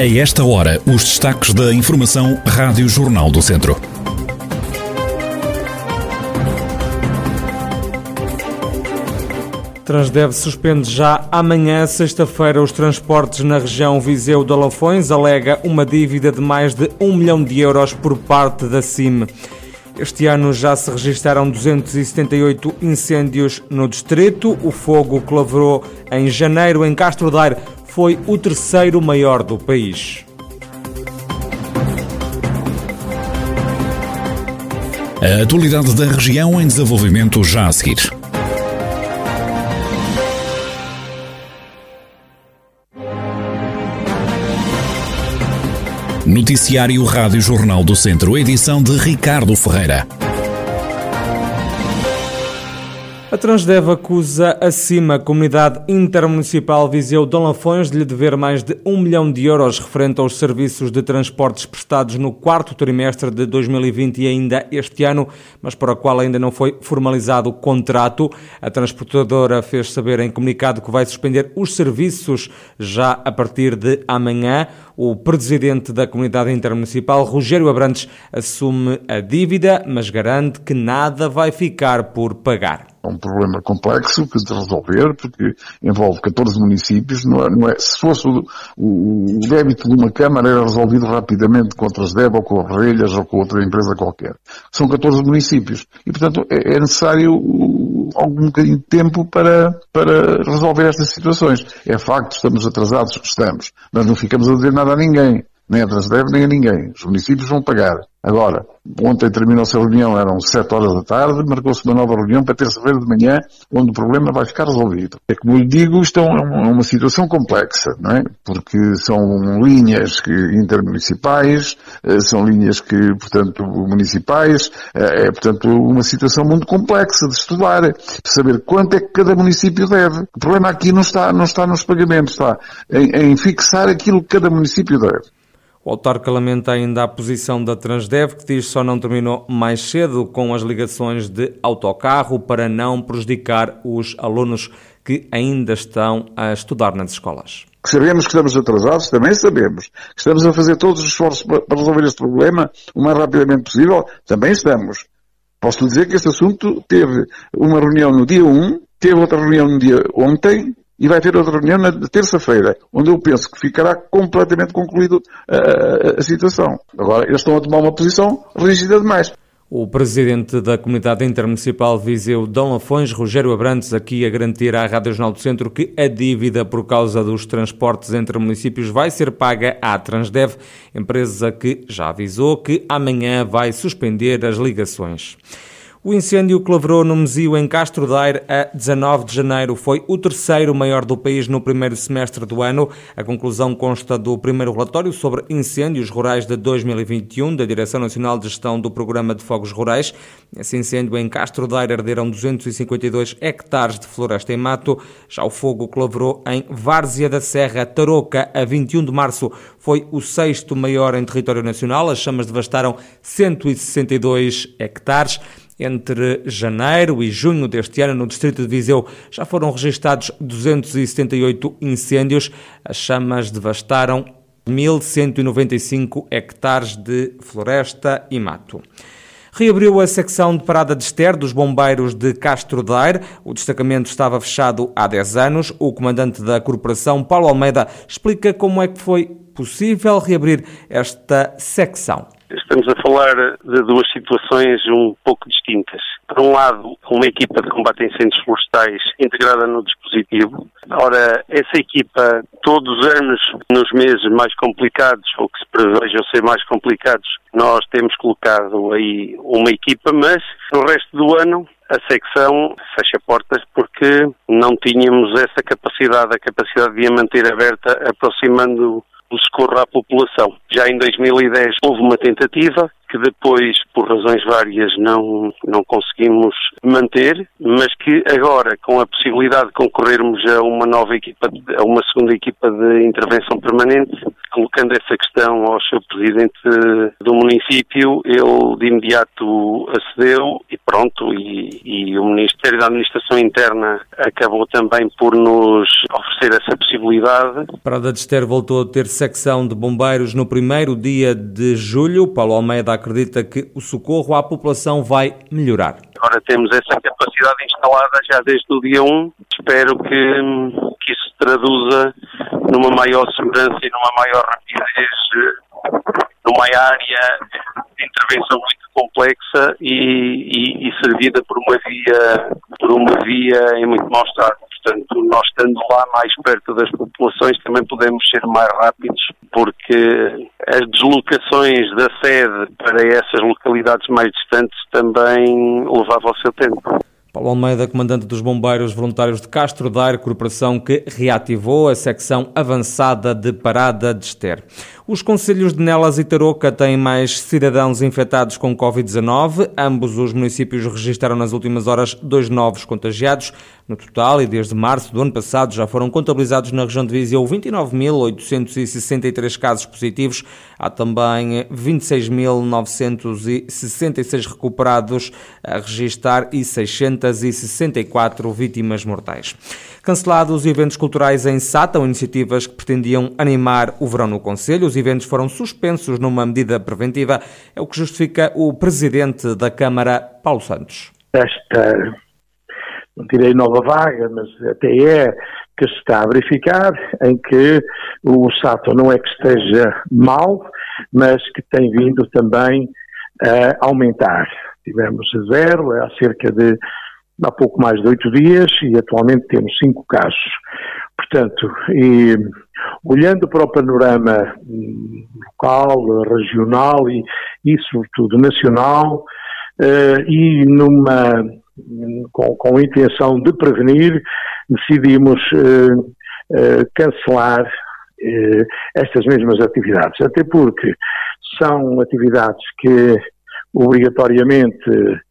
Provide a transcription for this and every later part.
A esta hora, os destaques da Informação Rádio Jornal do Centro. Transdev suspende já amanhã, sexta-feira, os transportes na região Viseu de Alafões, alega uma dívida de mais de 1 milhão de euros por parte da CIM. Este ano já se registaram 278 incêndios no distrito. O fogo que lavrou em janeiro em Castro Daire foi o terceiro maior do país. A atualidade da região em desenvolvimento já a seguir. Noticiário Rádio Jornal do Centro, edição de Ricardo Ferreira. A Transdev acusa a CIMA, Comunidade Intermunicipal Viseu Dom Lafões, de lhe dever mais de um milhão de euros referente aos serviços de transportes prestados no quarto trimestre de 2020 e ainda este ano, mas para o qual ainda não foi formalizado o contrato. A transportadora fez saber em comunicado que vai suspender os serviços já a partir de amanhã. O presidente da Comunidade Intermunicipal, Rogério Abrantes, assume a dívida, mas garante que nada vai ficar por pagar. É um problema complexo que de resolver, porque envolve 14 municípios. Não é, não é se fosse o, o, débito de uma Câmara, era resolvido rapidamente com outras DEB ou com Relhas ou com outra empresa qualquer. São 14 municípios. E, portanto, é, é necessário algum bocadinho de tempo para, para resolver estas situações. É facto, estamos atrasados, estamos. Mas não ficamos a dizer nada a ninguém nem a Transdev, nem a ninguém. Os municípios vão pagar. Agora, ontem terminou-se a reunião, eram 7 horas da tarde, marcou-se uma nova reunião para terça-feira de manhã, onde o problema vai ficar resolvido. É como lhe digo, isto é, é uma situação complexa, não é? Porque são linhas que, intermunicipais, eh, são linhas que, portanto, municipais, eh, é, portanto, uma situação muito complexa de estudar, de saber quanto é que cada município deve. O problema aqui não está, não está nos pagamentos, está em, em fixar aquilo que cada município deve. O autarca lamenta ainda a posição da Transdev, que diz só não terminou mais cedo com as ligações de autocarro para não prejudicar os alunos que ainda estão a estudar nas escolas. Sabemos que estamos atrasados, também sabemos. Que estamos a fazer todos os esforços para resolver este problema o mais rapidamente possível, também estamos. Posso lhe dizer que este assunto teve uma reunião no dia 1, teve outra reunião no dia ontem, e vai ter outra reunião na terça-feira, onde eu penso que ficará completamente concluído a, situação. Agora, eles estão a tomar uma posição rígida demais. O presidente da Comunidade Intermunicipal Viseu Dom Lafões, Rogério Abrantes, aqui a garantir à Rádio Jornal do Centro que a dívida por causa dos transportes entre municípios vai ser paga à Transdev, empresa que já avisou que amanhã vai suspender as ligações. O incêndio que lavrou no Mesio em Castro Daire a 19 de janeiro foi o terceiro maior do país no primeiro semestre do ano. A conclusão consta do primeiro relatório sobre incêndios rurais de 2021 da Direção Nacional de Gestão do Programa de Fogos Rurais. Esse incêndio em Castro Daire arderam 252 hectares de floresta em mato. Já o fogo que lavrou em Várzea da Serra, Tarouca, a 21 de março, foi o sexto maior em território nacional. As chamas devastaram 162 hectares. Entre janeiro e junho deste ano, no distrito de Viseu, já foram registados 278 incêndios. As chamas devastaram 1.195 hectares de floresta e mato. Reabriu a secção de parada de ester dos bombeiros de Castro Daire. O destacamento estava fechado há 10 anos. O comandante da corporação, Paulo Almeida, explica como é que foi possível reabrir esta secção. Estamos a falar de duas situações um pouco distintas. Por um lado, uma equipa de combate a incêndios florestais integrada no dispositivo. Ora, essa equipa, todos os anos, nos meses mais complicados, ou que se prevejam ser mais complicados, nós temos colocado aí uma equipa, mas no resto do ano a secção fecha portas porque não tínhamos essa capacidade, a capacidade de a manter aberta, aproximando socorro à população. Já em 2010 houve uma tentativa que depois, por razões várias, não, não conseguimos manter, mas que agora, com a possibilidade de concorrermos a uma nova equipa, a uma segunda equipa de intervenção permanente, colocando essa questão ao seu presidente do município, ele de imediato acedeu pronto, e, e o Ministério da Administração Interna acabou também por nos oferecer essa possibilidade. Prada de Ester voltou a ter secção de bombeiros no primeiro dia de julho. Paulo Almeida acredita que o socorro à população vai melhorar. Agora temos essa capacidade instalada já desde o dia 1. Espero que, que isso se traduza numa maior segurança e numa maior rapidez numa área de intervenção muito complexa e, e, e, servida por uma via por uma via em muito mau estado. Portanto, nós estando lá mais perto das populações também podemos ser mais rápidos porque as deslocações da sede para essas localidades mais distantes também levavam o seu tempo. Paulo Almeida, comandante dos Bombeiros Voluntários de Castro Daire, corporação que reativou a secção avançada de Parada de Ester. Os conselhos de Nelas e Tarouca têm mais cidadãos infectados com Covid-19. Ambos os municípios registraram nas últimas horas dois novos contagiados. No total, e desde março do ano passado, já foram contabilizados na região de Viseu 29.863 casos positivos. Há também 26.966 recuperados a registrar e 664 vítimas mortais. Cancelados os eventos culturais em Sátão, iniciativas que pretendiam animar o verão no Conselho. Os eventos foram suspensos numa medida preventiva. É o que justifica o presidente da Câmara, Paulo Santos. Esta, não tirei nova vaga, mas até é que se está a verificar em que o Sátão não é que esteja mal, mas que tem vindo também a aumentar. Tivemos zero há cerca de há pouco mais de oito dias e atualmente temos cinco casos. Portanto, e, olhando para o panorama hum, local, regional e, e sobretudo nacional, uh, e numa com, com, a intenção de prevenir, decidimos uh, uh, cancelar estas mesmas atividades, até porque são atividades que obrigatoriamente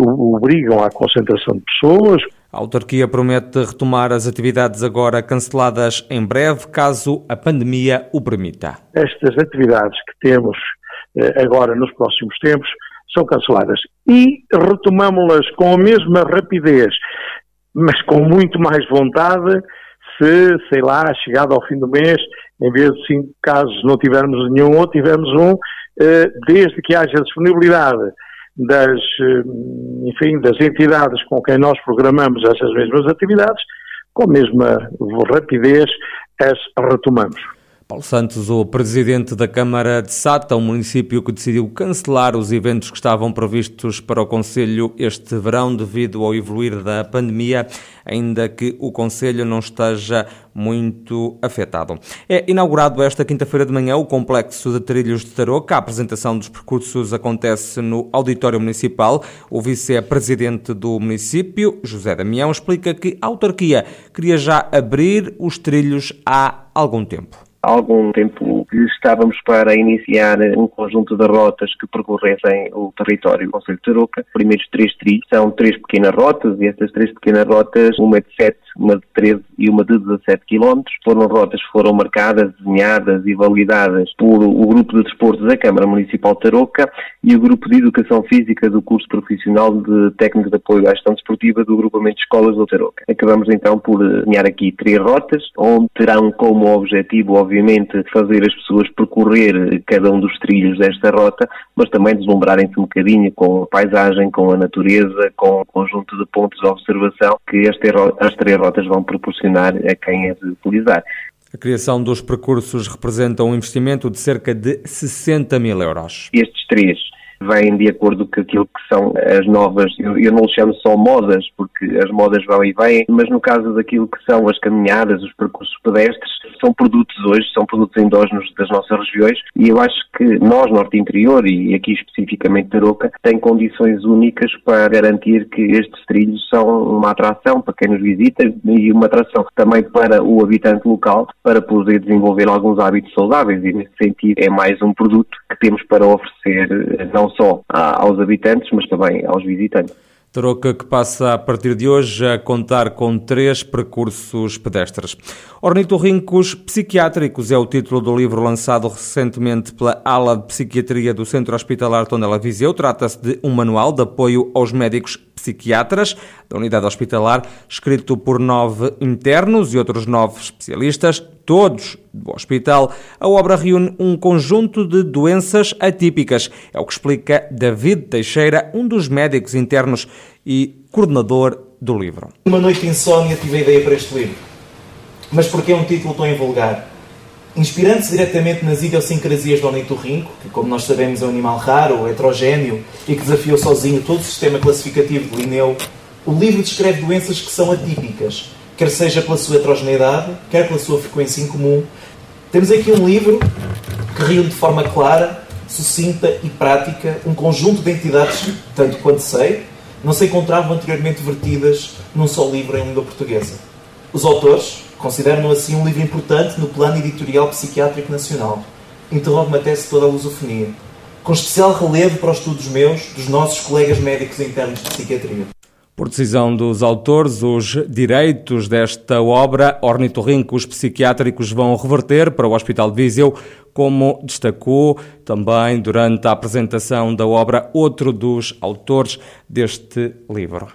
obrigam à concentração de pessoas. A autarquia promete retomar as atividades agora canceladas em breve, caso a pandemia o permita. Estas atividades que temos eh, agora nos próximos tempos são canceladas e retomamos-las com a mesma rapidez, mas com muito mais vontade, se, sei lá, chegado ao fim do mês, em vez de cinco casos não tivermos nenhum ou tivermos um, eh, desde que haja disponibilidade das, eh, enfim, das entidades com quem nós programamos essas mesmas atividades, com a mesma rapidez as retomamos. Paulo Santos, o presidente da Câmara de Sata, um município que decidiu cancelar os eventos que estavam previstos para o Conselho este verão devido ao evoluir da pandemia, ainda que o Conselho não esteja muito afetado. É inaugurado esta quinta-feira de manhã o complexo de trilhos de Tarouca. A apresentação dos percursos acontece no Auditório Municipal. O vice-presidente do município, José Damião, explica que a autarquia queria já abrir os trilhos há algum tempo há algum tempo estávamos para iniciar um conjunto de rotas que percorressem o território do Conselho de Tarouca. Os primeiros três trilhos são três pequenas rotas e estas três pequenas rotas, uma de 7, uma de 13 e uma de 17 km. Foram rotas que foram marcadas, desenhadas e validadas por o Grupo de Desportos da Câmara Municipal de Tarouca e o Grupo de Educação Física do curso profissional de Técnico de Apoio à Gestão Desportiva do Grupamento de Escolas do Tarouca. Acabamos então por desenhar aqui três rotas, onde terão como objetivo, obviamente, fazer as pessoas percorrer cada um dos trilhos desta rota, mas também deslumbrarem-se um bocadinho com a paisagem, com a natureza, com o conjunto de pontos de observação que as três rotas vão proporcionar a quem as utilizar. A criação dos percursos representa um investimento de cerca de 60 mil euros. Estes três vêm de acordo com aquilo que são as novas, eu, eu não lhe chamo só modas, porque as modas vão e vêm, mas no caso daquilo que são as caminhadas, os percursos pedestres, são produtos hoje, são produtos endógenos das nossas regiões e eu acho que nós, Norte Interior e aqui especificamente Tarouca, tem condições únicas para garantir que estes trilhos são uma atração para quem nos visita e uma atração também para o habitante local para poder desenvolver alguns hábitos saudáveis e nesse sentido é mais um produto que temos para oferecer não só aos habitantes, mas também aos visitantes. Tarouca que passa a partir de hoje a contar com três percursos pedestres. Ornitorrincos Psiquiátricos é o título do livro lançado recentemente pela ala de psiquiatria do Centro Hospitalar Tondela Viseu. Trata-se de um manual de apoio aos médicos psiquiatras da unidade hospitalar, escrito por nove internos e outros nove especialistas, todos do hospital. A obra reúne um conjunto de doenças atípicas. É o que explica David Teixeira, um dos médicos internos e coordenador do livro. Uma noite insónia tive a ideia para este livro. Mas porquê um título tão invulgar? Inspirando-se diretamente nas idiosincrasias do ornitorrinco, que, como nós sabemos, é um animal raro, heterogéneo e que desafiou sozinho todo o sistema classificativo de Linneu, o livro descreve doenças que são atípicas, quer seja pela sua heterogeneidade, quer pela sua frequência incomum. Temos aqui um livro que reúne de forma clara, sucinta e prática um conjunto de entidades, tanto quanto sei, não se encontravam anteriormente vertidas num só livro em língua portuguesa. Os autores, Consideram-no assim um livro importante no plano editorial psiquiátrico nacional. Interrogo-me até se toda a lusofonia. Com especial relevo para os estudos meus, dos nossos colegas médicos internos de psiquiatria. Por decisão dos autores, os direitos desta obra, ornitorrincos psiquiátricos, vão reverter para o Hospital de Viseu, como destacou também durante a apresentação da obra outro dos autores deste livro.